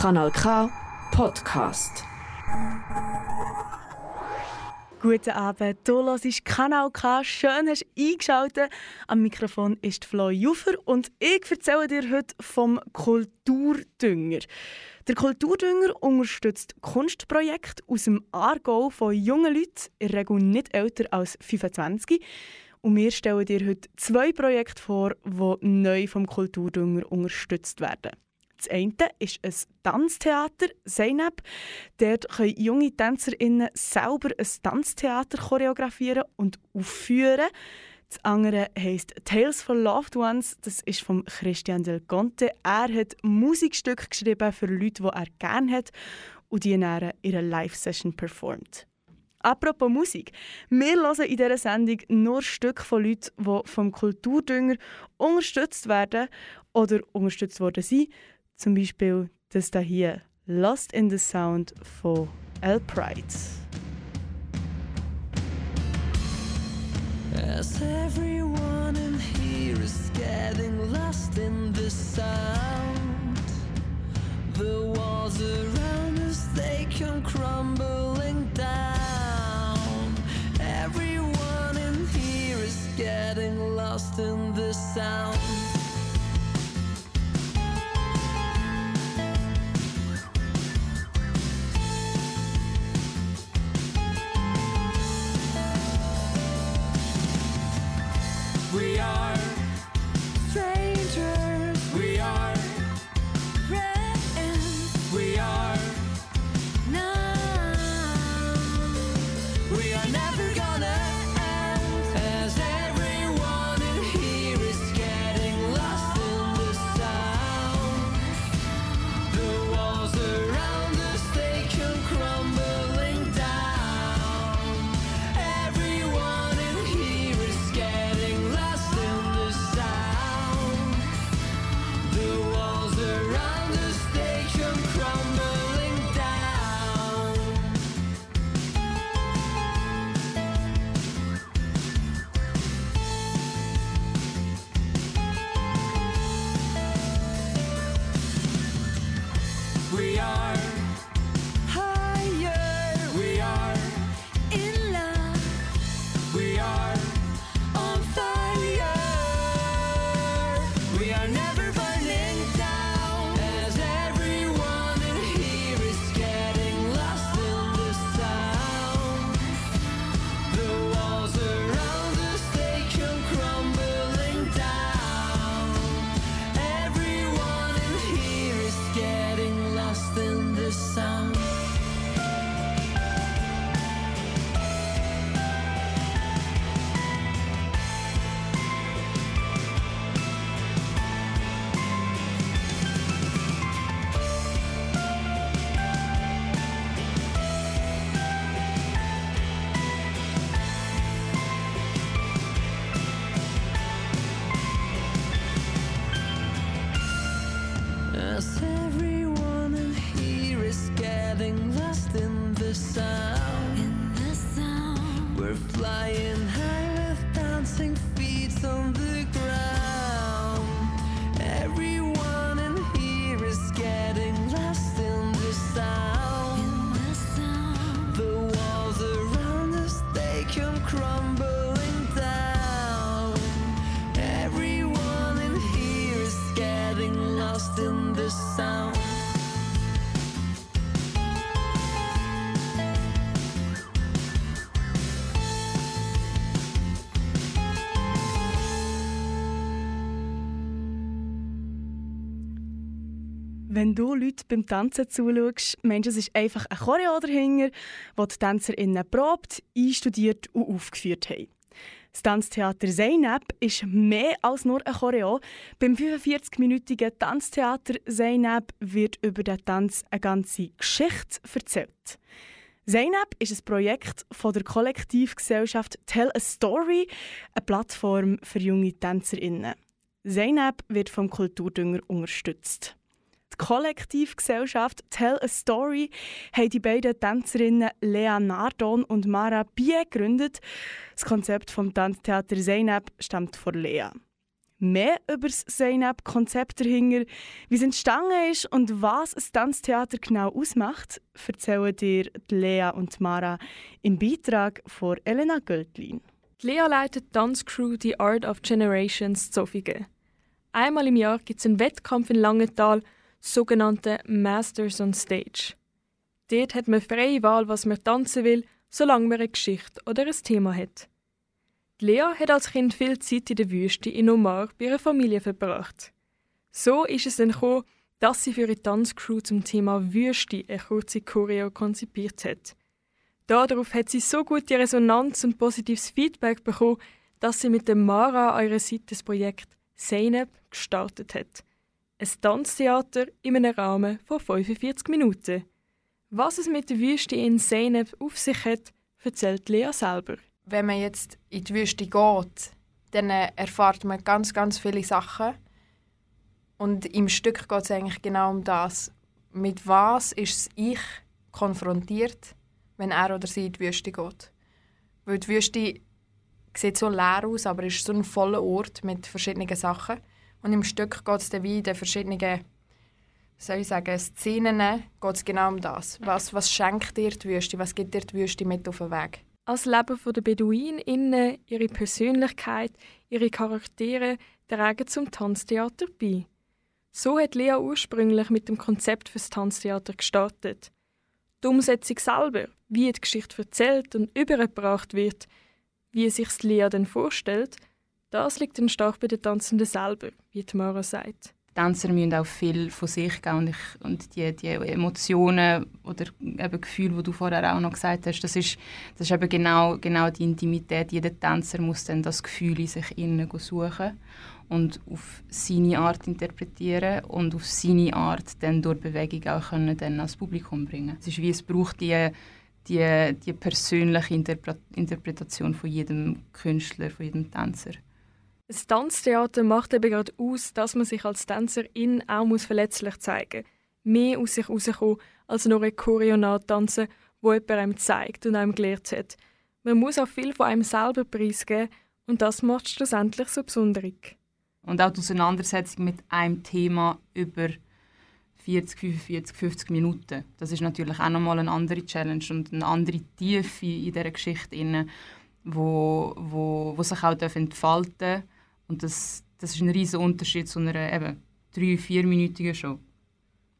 Kanal K Podcast. Guten Abend, du hörst Kanal K. Schön hast du eingeschaltet. Am Mikrofon ist Flo Jufer und ich erzähle dir heute vom Kulturdünger. Der Kulturdünger unterstützt Kunstprojekte aus dem Aargau von jungen Leuten, in Regel nicht älter als 25. Und wir stellen dir heute zwei Projekte vor, die neu vom Kulturdünger unterstützt werden. Das eine ist ein Tanztheater, Zeynep. Dort können junge TänzerInnen selber ein Tanztheater choreografieren und aufführen. Das andere heisst Tales for Loved Ones. Das ist von Christian Del Conte. Er hat Musikstücke geschrieben für Leute, die er gerne hat und die in ihrer Live-Session performt. Apropos Musik. Wir hören in dieser Sendung nur Stücke von Leuten, die vom Kulturdünger unterstützt werden oder unterstützt worden sind. Zum Beispiel das da hier, Lost in the Sound von L. Pride. As everyone in here is getting lost in the sound, the walls around us they come crumbling down. Everyone in here is getting lost in the sound. Wenn du Leute beim Tanzen zuschaust, meinst du, es ist einfach ein Choreo dahinter, wo die TänzerInnen probt, einstudiert und aufgeführt haben. Das Tanztheater Zeynep ist mehr als nur ein Choreo. Beim 45-minütigen Tanztheater Zeynep wird über den Tanz eine ganze Geschichte erzählt. Zeynep ist ein Projekt von der Kollektivgesellschaft Tell a Story, eine Plattform für junge TänzerInnen. Zeynep wird vom Kulturdünger unterstützt. Die Kollektivgesellschaft Tell a Story haben die beiden Tänzerinnen Lea Nardon und Mara Bie gegründet. Das Konzept vom Tanztheater Zeynep stammt von Lea. Mehr über das Zeynep-Konzept dahinter, wie es entstanden ist und was ein Tanztheater genau ausmacht, erzählen dir Lea und Mara im Beitrag von Elena Göldlin. Lea leitet Tanzcrew The Art of Generations Zofingen. Einmal im Jahr gibt es einen Wettkampf in Langenthal, sogenannte Masters on Stage. Dort hat man freie Wahl, was man tanzen will, solange man eine Geschichte oder ein Thema hat. Lea hat als Kind viel Zeit in der Wüste in Omar bei ihrer Familie verbracht. So ist es dann gekommen, dass sie für ihre Tanzcrew zum Thema Wüste eine kurze Choreo konzipiert hat. Darauf hat sie so gute Resonanz und positives Feedback bekommen, dass sie mit dem Mara an ihrer Seite das Projekt Zeynep gestartet hat. Ein Tanztheater in einem Rahmen von 45 Minuten. Was es mit der Wüste in Zeynep auf sich hat, erzählt Lea selber wenn man jetzt in die Wüste geht, dann äh, erfahrt man ganz, ganz viele Sachen. Und im Stück geht es eigentlich genau um das. Mit was ist das Ich konfrontiert, wenn er oder sie in die Wüste geht? Weil die Wüste sieht so leer aus, aber ist so ein voller Ort mit verschiedenen Sachen. Und im Stück geht es dann wie in den verschiedenen soll ich sagen, Szenen geht es genau um das. Was, was schenkt dir die Wüste? Was gibt dir die Wüste mit auf den Weg? Als Leben der BeduinInnen, ihre Persönlichkeit, ihre Charaktere tragen zum Tanztheater bei. So hat Lea ursprünglich mit dem Konzept fürs Tanztheater gestartet. Die Umsetzung selber, wie die Geschichte erzählt und übergebracht wird, wie sich Lea dann vorstellt, das liegt dann stark bei den Tanzenden selber, wie Tamara sagt. Tänzer müssen auch viel von sich geben und, ich, und die, die Emotionen oder eben Gefühle, die du vorher auch noch gesagt hast, das ist, das ist eben genau, genau die Intimität. Jeder Tänzer muss dann das Gefühl in sich innen suchen und auf seine Art interpretieren und auf seine Art dann durch Bewegung auch können dann ans Publikum bringen. Es ist wie es braucht die die, die persönliche Interpretation von jedem Künstler, von jedem Tänzer. Das Tanztheater macht eben gerade aus, dass man sich als Tänzerin auch muss verletzlich zeigen muss. Mehr aus sich herauskommen, als nur ein Choreo tanzen, wo jemand einem zeigt und einem gelehrt hat. Man muss auch viel von einem selber preisgeben und das macht es schlussendlich so besonders. Und auch die Auseinandersetzung mit einem Thema über 40, 45, 50 Minuten. Das ist natürlich auch nochmal eine andere Challenge und eine andere Tiefe in dieser Geschichte, wo, wo, wo sich auch entfalten darf und das, das ist ein riesiger Unterschied zu einer eben, drei-, vierminütigen Show.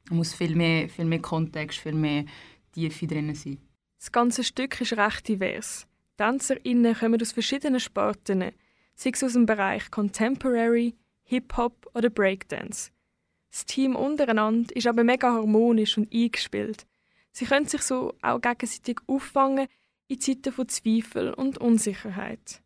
Da muss viel mehr, viel mehr Kontext, viel mehr Tiefe drin sein. Das ganze Stück ist recht divers. TänzerInnen kommen aus verschiedenen Sparten, sei es aus dem Bereich Contemporary, Hip-Hop oder Breakdance. Das Team untereinander ist aber mega harmonisch und eingespielt. Sie können sich so auch gegenseitig auffangen in Zeiten von Zweifel und Unsicherheit.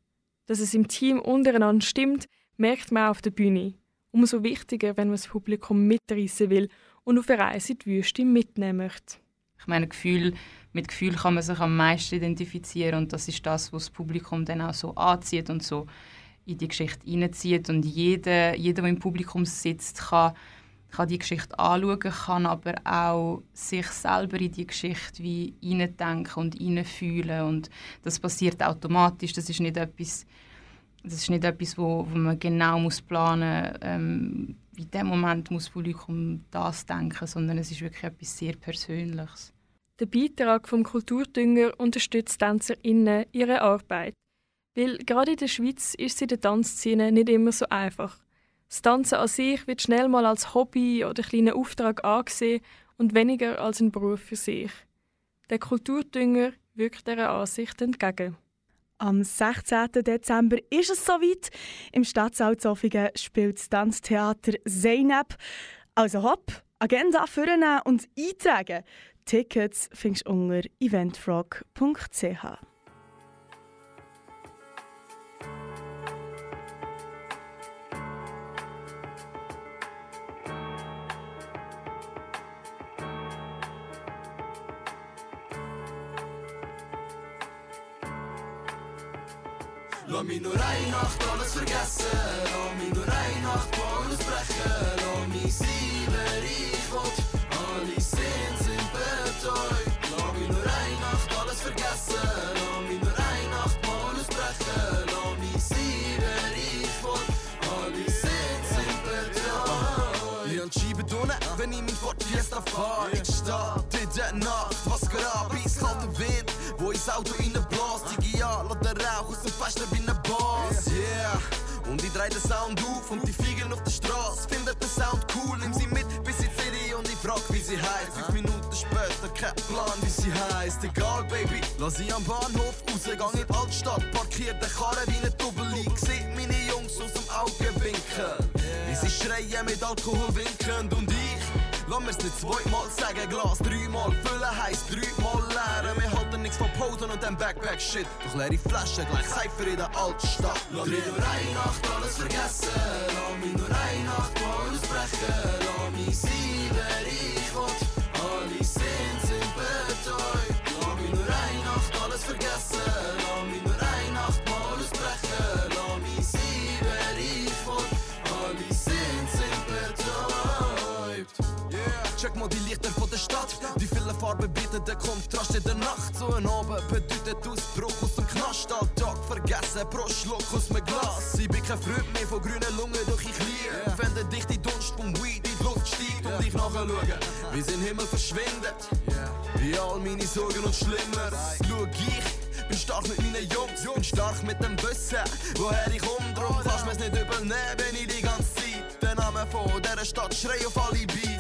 Dass es im Team untereinander stimmt, merkt man auf der Bühne. Umso wichtiger, wenn man das Publikum mitreißen will und auf eine Reise in die Wüste mitnehmen möchte. Ich meine, Gefühl, mit Gefühl kann man sich am meisten identifizieren und das ist das, was das Publikum dann auch so anzieht und so in die Geschichte hineinzieht. Und jeder, jeder, der im Publikum sitzt, kann, kann die Geschichte anschauen, kann aber auch sich selber in die Geschichte wie hineindenken und hineinfühlen. Und das passiert automatisch. Das ist nicht etwas, das ist nicht etwas, wo, wo man genau muss planen muss. Ähm, in dem Moment muss das Publikum das denken, sondern es ist wirklich etwas sehr Persönliches. Der Beitrag vom Kulturdünger unterstützt TänzerInnen ihre Arbeit. Weil gerade in der Schweiz ist es in der Tanzszene nicht immer so einfach. Das Tanzen an sich wird schnell mal als Hobby oder kleiner Auftrag angesehen und weniger als ein Beruf für sich. Der Kulturdünger wirkt dieser Ansicht entgegen. Am 16. Dezember ist es soweit. Im Stadtsaal Zofingen spielt das Tanztheater Zeynep. Also hopp, Agenda vornehmen und eintragen. Tickets findest du unter eventfrog.ch. Lass mich nur eine Nacht alles vergessen. Lass mich nur eine Nacht alles brechen. Lass mich sein, wer ich will. Alle Sehnen sind betäubt. Sound auf und die Fliegen auf der Straße. Findet den Sound cool, nimm sie mit bis in die City und ich frag, wie sie heißt. Fünf Minuten später, kein Plan, wie sie heißt. Egal, Baby, lass sie am Bahnhof raus, gang in die Altstadt, parkiert den Karren wie eine Doppel-League. Seht meine Jungs aus dem Auge winken, wie sie schreien mit Alkohol winkend und ich. Lass mir's nicht zweimal sagen, Glas dreimal füllen heisst dreimal leeren. Posen und dem Backpack-Shit. Doch leere Flaschen, gleich Cypher in der Altstadt. Lass mich nur eine Nacht alles vergessen. Lass mich nur eine Nacht mal ausbrechen. Lass mich sein, mal die Lichter von der Stadt. Die vielen Farben bieten den Kontrast in der Nacht. So ein Abend bedeutet Ausbruch aus dem Knast. Alltag vergessen pro Schluck aus dem Glas. Ich bin kein Freund mehr von grünen Lungen, doch ich liebe. Wenn der dichte Dunst vom Weed in die Luft steigt und ich nachschaue, wie sie im Himmel verschwindet. Wie all meine Sorgen und Schlimmeres. Schau ich. Bin stark mit meinen Jungs, bin stark mit dem Wissen, woher ich komme. Drum kannst mir's nicht übernehmen, wenn ich die ganze Zeit den Namen von dieser Stadt schrei auf alle Beats.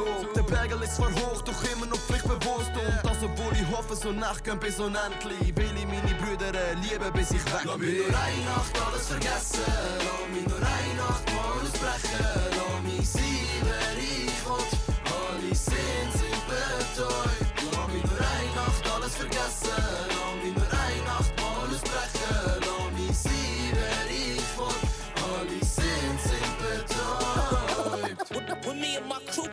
Zug. Der Pegel ist zwar hoch, doch immer noch pflichtbewusst. Und das, obwohl ich hoffe, so Nacht gehen bis unendlich. Will ich meine Brüder lieben, bis ich weg bin. Lass mich nur eine Nacht alles vergessen. Lass mich nur eine Nacht mal ausbrechen. Lass mich sein, wer ich will. Alle sind sind betäubt. Lass mich nur eine Nacht alles vergessen. Lass mich nur eine Nacht mal ausbrechen. Lass mich sein, wer ich will. Alle sind sind betäubt. When me and my crew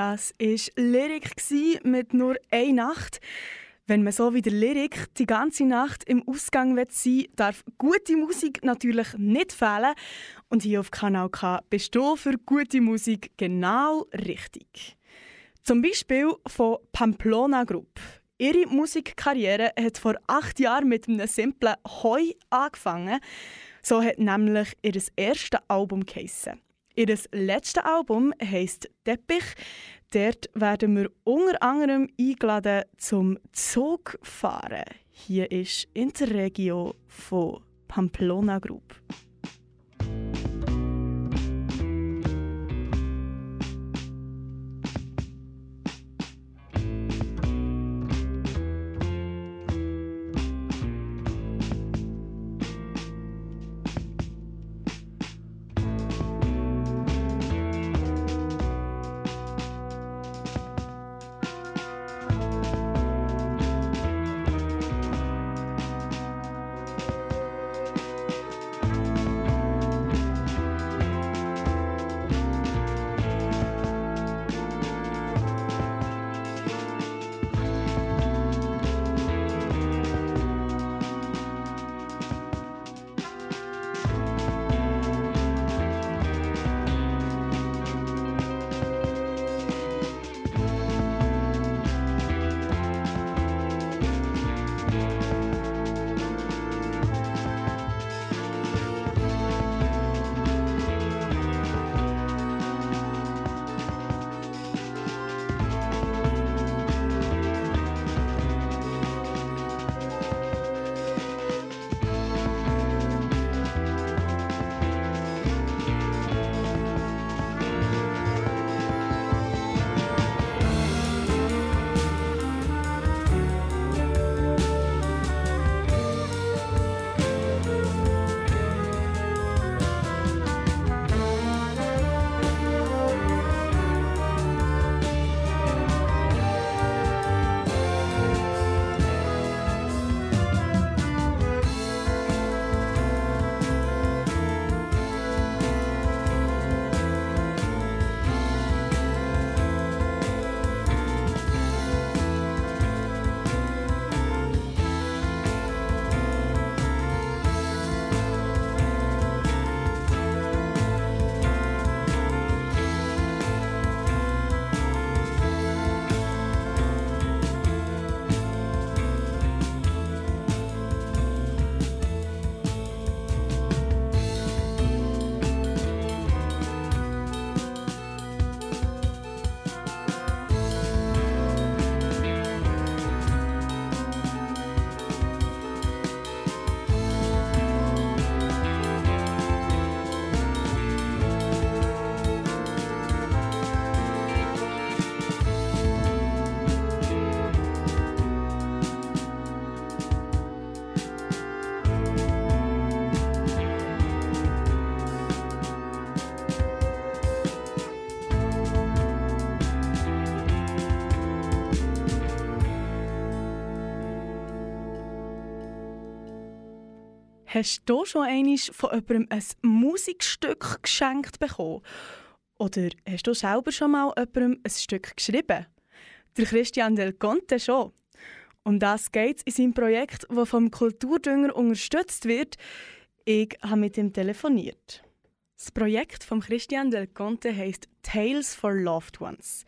Das war Lyrik mit nur einer Nacht. Wenn man so wie der Lyrik die ganze Nacht im Ausgang sein will, darf gute Musik natürlich nicht fehlen. Und hier auf Kanal K bist du für gute Musik genau richtig. Zum Beispiel von Pamplona Group. Ihre Musikkarriere hat vor acht Jahren mit einem simplen Heu angefangen. So hat nämlich ihr erstes Album geheissen. Ihr letztes Album heisst Teppich. Dort werden wir unter anderem eingeladen zum Zugfahren. Hier ist Interregio von Pamplona Group. Hast du schon einmal von jemandem ein Musikstück geschenkt bekommen? Oder hast du selber schon mal jemandem ein Stück geschrieben? Der Christian Del Conte schon. Um das geht es in seinem Projekt, das vom Kulturdünger unterstützt wird. Ich habe mit ihm telefoniert. Das Projekt von Christian Del Conte heisst Tales for Loved Ones.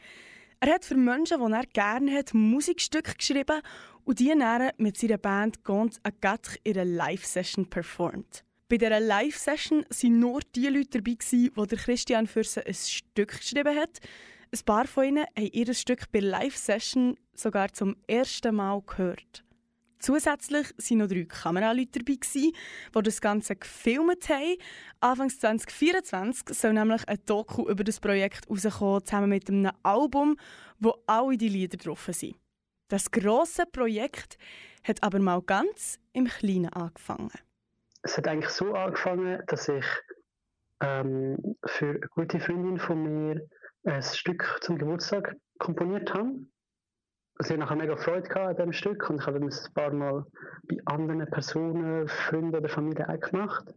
Er hat für Menschen, die er gerne hat, Musikstücke geschrieben und die dann mit seiner Band Gont a Gatch ihre Live-Session performt. Bei dieser Live-Session waren nur die Leute dabei, die Christian für sie ein Stück geschrieben hat. Ein paar von ihnen haben ihr Stück bei Live-Session sogar zum ersten Mal gehört. Zusätzlich waren noch drei Kameraleute dabei, die das Ganze gefilmt haben. Anfangs 2024 soll nämlich ein Doku über das Projekt herauskommen, zusammen mit einem Album, wo alle die Lieder drauf sind. Das grosse Projekt hat aber mal ganz im Kleinen angefangen. Es hat eigentlich so angefangen, dass ich ähm, für eine gute Freundin von mir ein Stück zum Geburtstag komponiert habe also ich hatte mega Freude an diesem Stück und ich habe es ein paar Mal bei anderen Personen, Freunden oder Familie auch gemacht.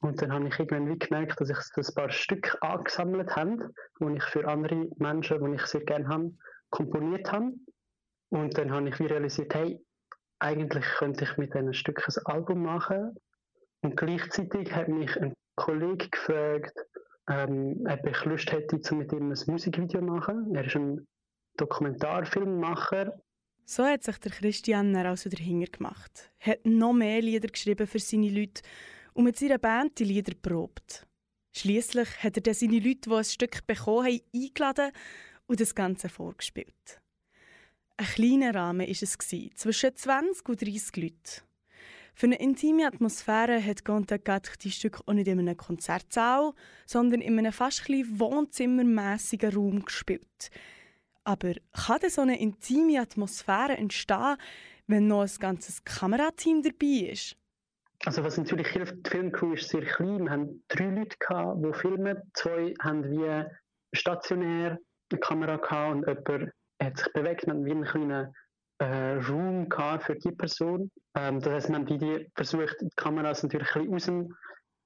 Und dann habe ich irgendwann wie gemerkt, dass ich ein paar Stücke angesammelt habe, die ich für andere Menschen, die ich sehr gerne habe, komponiert habe. Und dann habe ich wie realisiert, hey, eigentlich könnte ich mit diesen Stücken ein Album machen. Und gleichzeitig hat mich ein Kollege gefragt, ähm, ob ich Lust hätte, mit ihm ein Musikvideo zu machen. Er ist ein Dokumentarfilmmacher. So hat sich der Christian also dahinter gemacht. Hat noch mehr Lieder geschrieben für seine Leute und mit seiner Band die Lieder probt. Schließlich hat er dann seine Leute, die ein Stück bekommen haben, eingeladen und das Ganze vorgespielt. Ein kleiner Rahmen war es, zwischen 20 und 30 Leuten. Für eine intime Atmosphäre hat Gontagat die Stück auch nicht in einem Konzertsaal, sondern in einem fast wohnzimmermässigen Raum gespielt – aber kann denn so eine intime Atmosphäre entstehen, wenn noch ein ganzes Kamerateam dabei ist? Also was natürlich hilft, die Filmcrew ist sehr klein. Wir haben drei Leute, gehabt, die filmen. Zwei haben wie stationär eine Kamera gehabt und jemand hat sich bewegt. Wir haben wie einen kleinen äh, Raum für die Person. Ähm, das heißt, wir haben die versucht, die Kameras natürlich ein bisschen aus dem,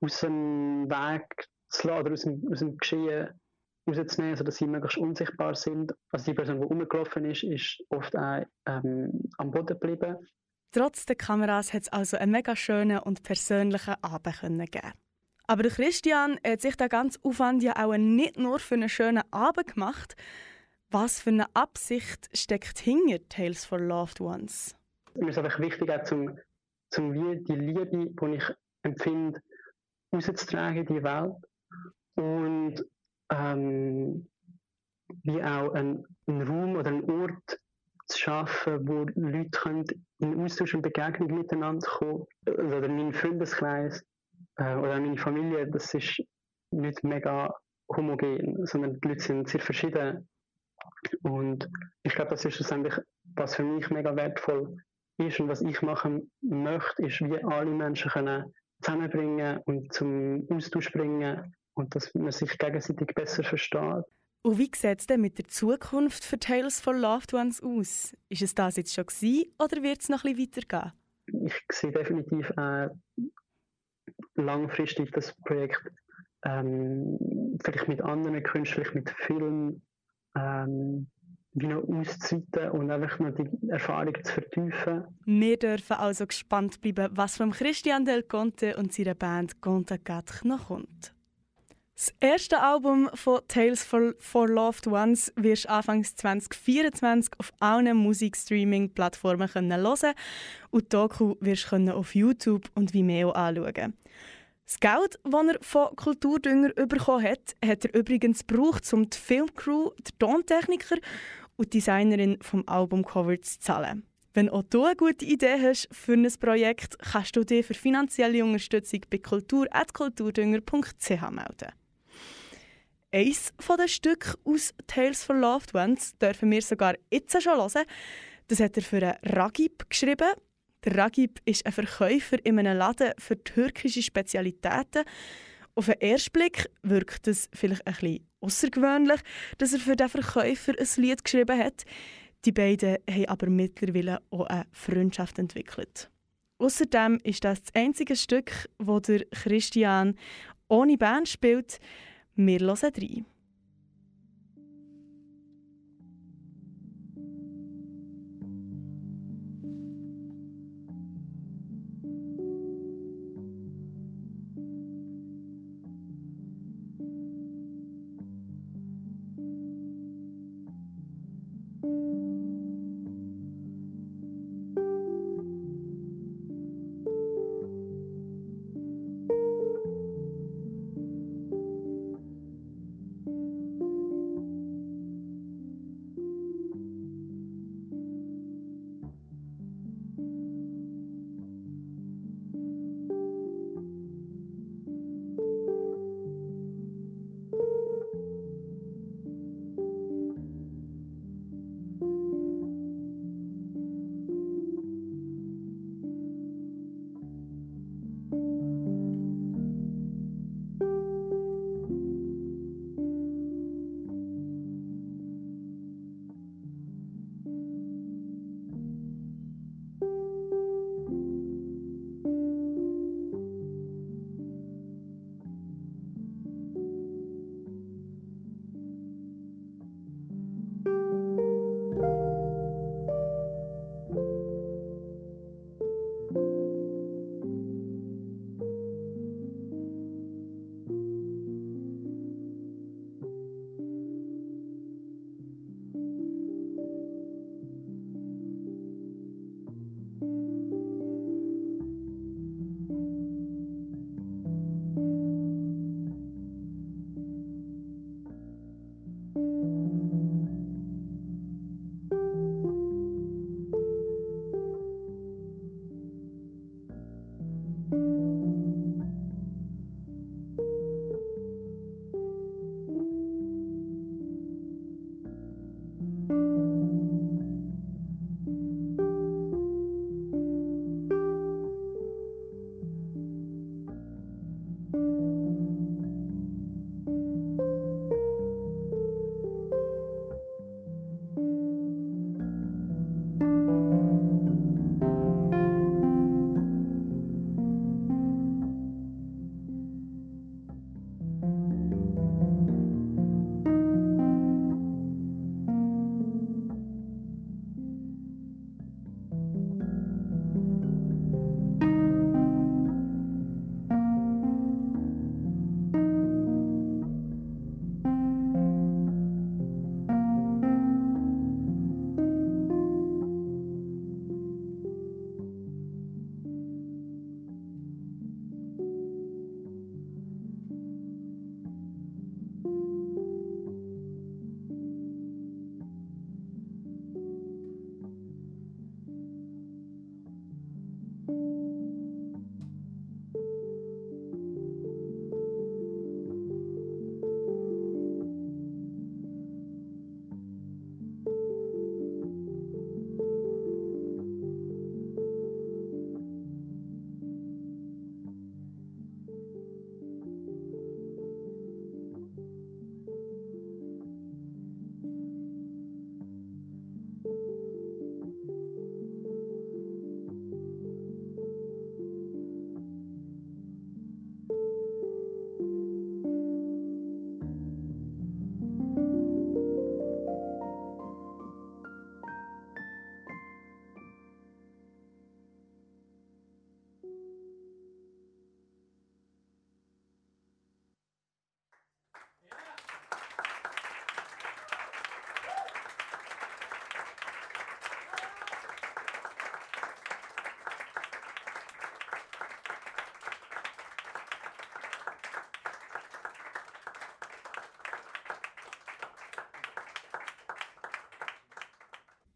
aus dem Weg zu lassen oder aus dem, aus dem Geschehen rauszunehmen, sodass sie möglichst unsichtbar sind. Also die Person, die rumgelaufen ist, ist oft auch ähm, am Boden geblieben. Trotz der Kameras hat es also einen mega schönen und persönlichen Abend geben. Aber Christian hat sich der ganze Aufwand ja auch nicht nur für einen schönen Abend gemacht. Was für eine Absicht steckt hinter Tales for Loved Ones? Mir ist einfach wichtig, auch zum, zum wie die Liebe, die ich empfinde, rauszutragen in die Welt. Und ähm, wie auch einen, einen Raum oder einen Ort zu schaffen, wo Leute können in Austausch und Begegnung miteinander kommen. Oder mein Freundeskreis äh, oder meine Familie, das ist nicht mega homogen, sondern die Leute sind sehr verschieden. Und ich glaube, das ist schlussendlich, was für mich mega wertvoll ist und was ich machen möchte, ist, wie alle Menschen können zusammenbringen und zum Austausch bringen und dass man sich gegenseitig besser versteht. Und wie sieht es denn mit der Zukunft für Tales for Loved Ones aus? Ist es das jetzt schon gewesen, oder wird es noch ein bisschen weitergehen? Ich sehe definitiv äh, langfristig das Projekt ähm, vielleicht mit anderen Künstlern, mit Filmen ähm, wie noch auszuweiten und einfach noch die Erfahrung zu vertiefen. Wir dürfen also gespannt bleiben, was von Christian Del Conte und seiner Band Conte Gatch noch kommt. Das erste Album von Tales for, for Loved Ones wirst du Anfangs 2024 auf allen Musikstreaming-Plattformen hören und die Doku wirst du auf YouTube und Vimeo anschauen. Das Geld, das er von Kulturdünger bekommen hat, hat er übrigens gebraucht, um die Filmcrew, den Tontechniker und die Designerin vom Albumcover zu zahlen. Wenn auch du eine gute Idee hast für ein Projekt, kannst du dich für finanzielle Unterstützung bei kultur.kulturdünger.ch melden. Eins von den Stücken aus Tales for Loved Ones dürfen wir sogar jetzt schon hören. Das hat er für einen Ragib geschrieben. Der Ragib ist ein Verkäufer in einem Laden für türkische Spezialitäten. Auf den ersten Blick wirkt es vielleicht ein bisschen außergewöhnlich, dass er für den Verkäufer ein Lied geschrieben hat. Die beiden haben aber mittlerweile auch eine Freundschaft entwickelt. Außerdem ist das das einzige Stück, wo der Christian ohne Band spielt. Wir hören rein.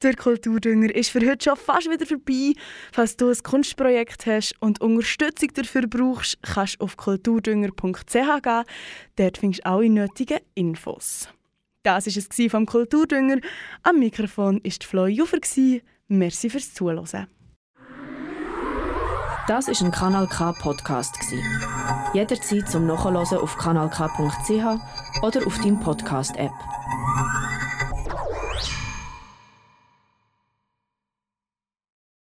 Der Kulturdünger ist für heute schon fast wieder vorbei. Falls du ein Kunstprojekt hast und Unterstützung dafür brauchst, kannst du auf kulturdünger.ch gehen. Dort findest du alle nötigen Infos. Das war es vom Kulturdünger. Am Mikrofon war Flo Jufer. Merci fürs Zuhören. Das ist ein Kanal K Podcast Jederzeit zum Nachhören auf kanalk.ch oder auf deinem Podcast App.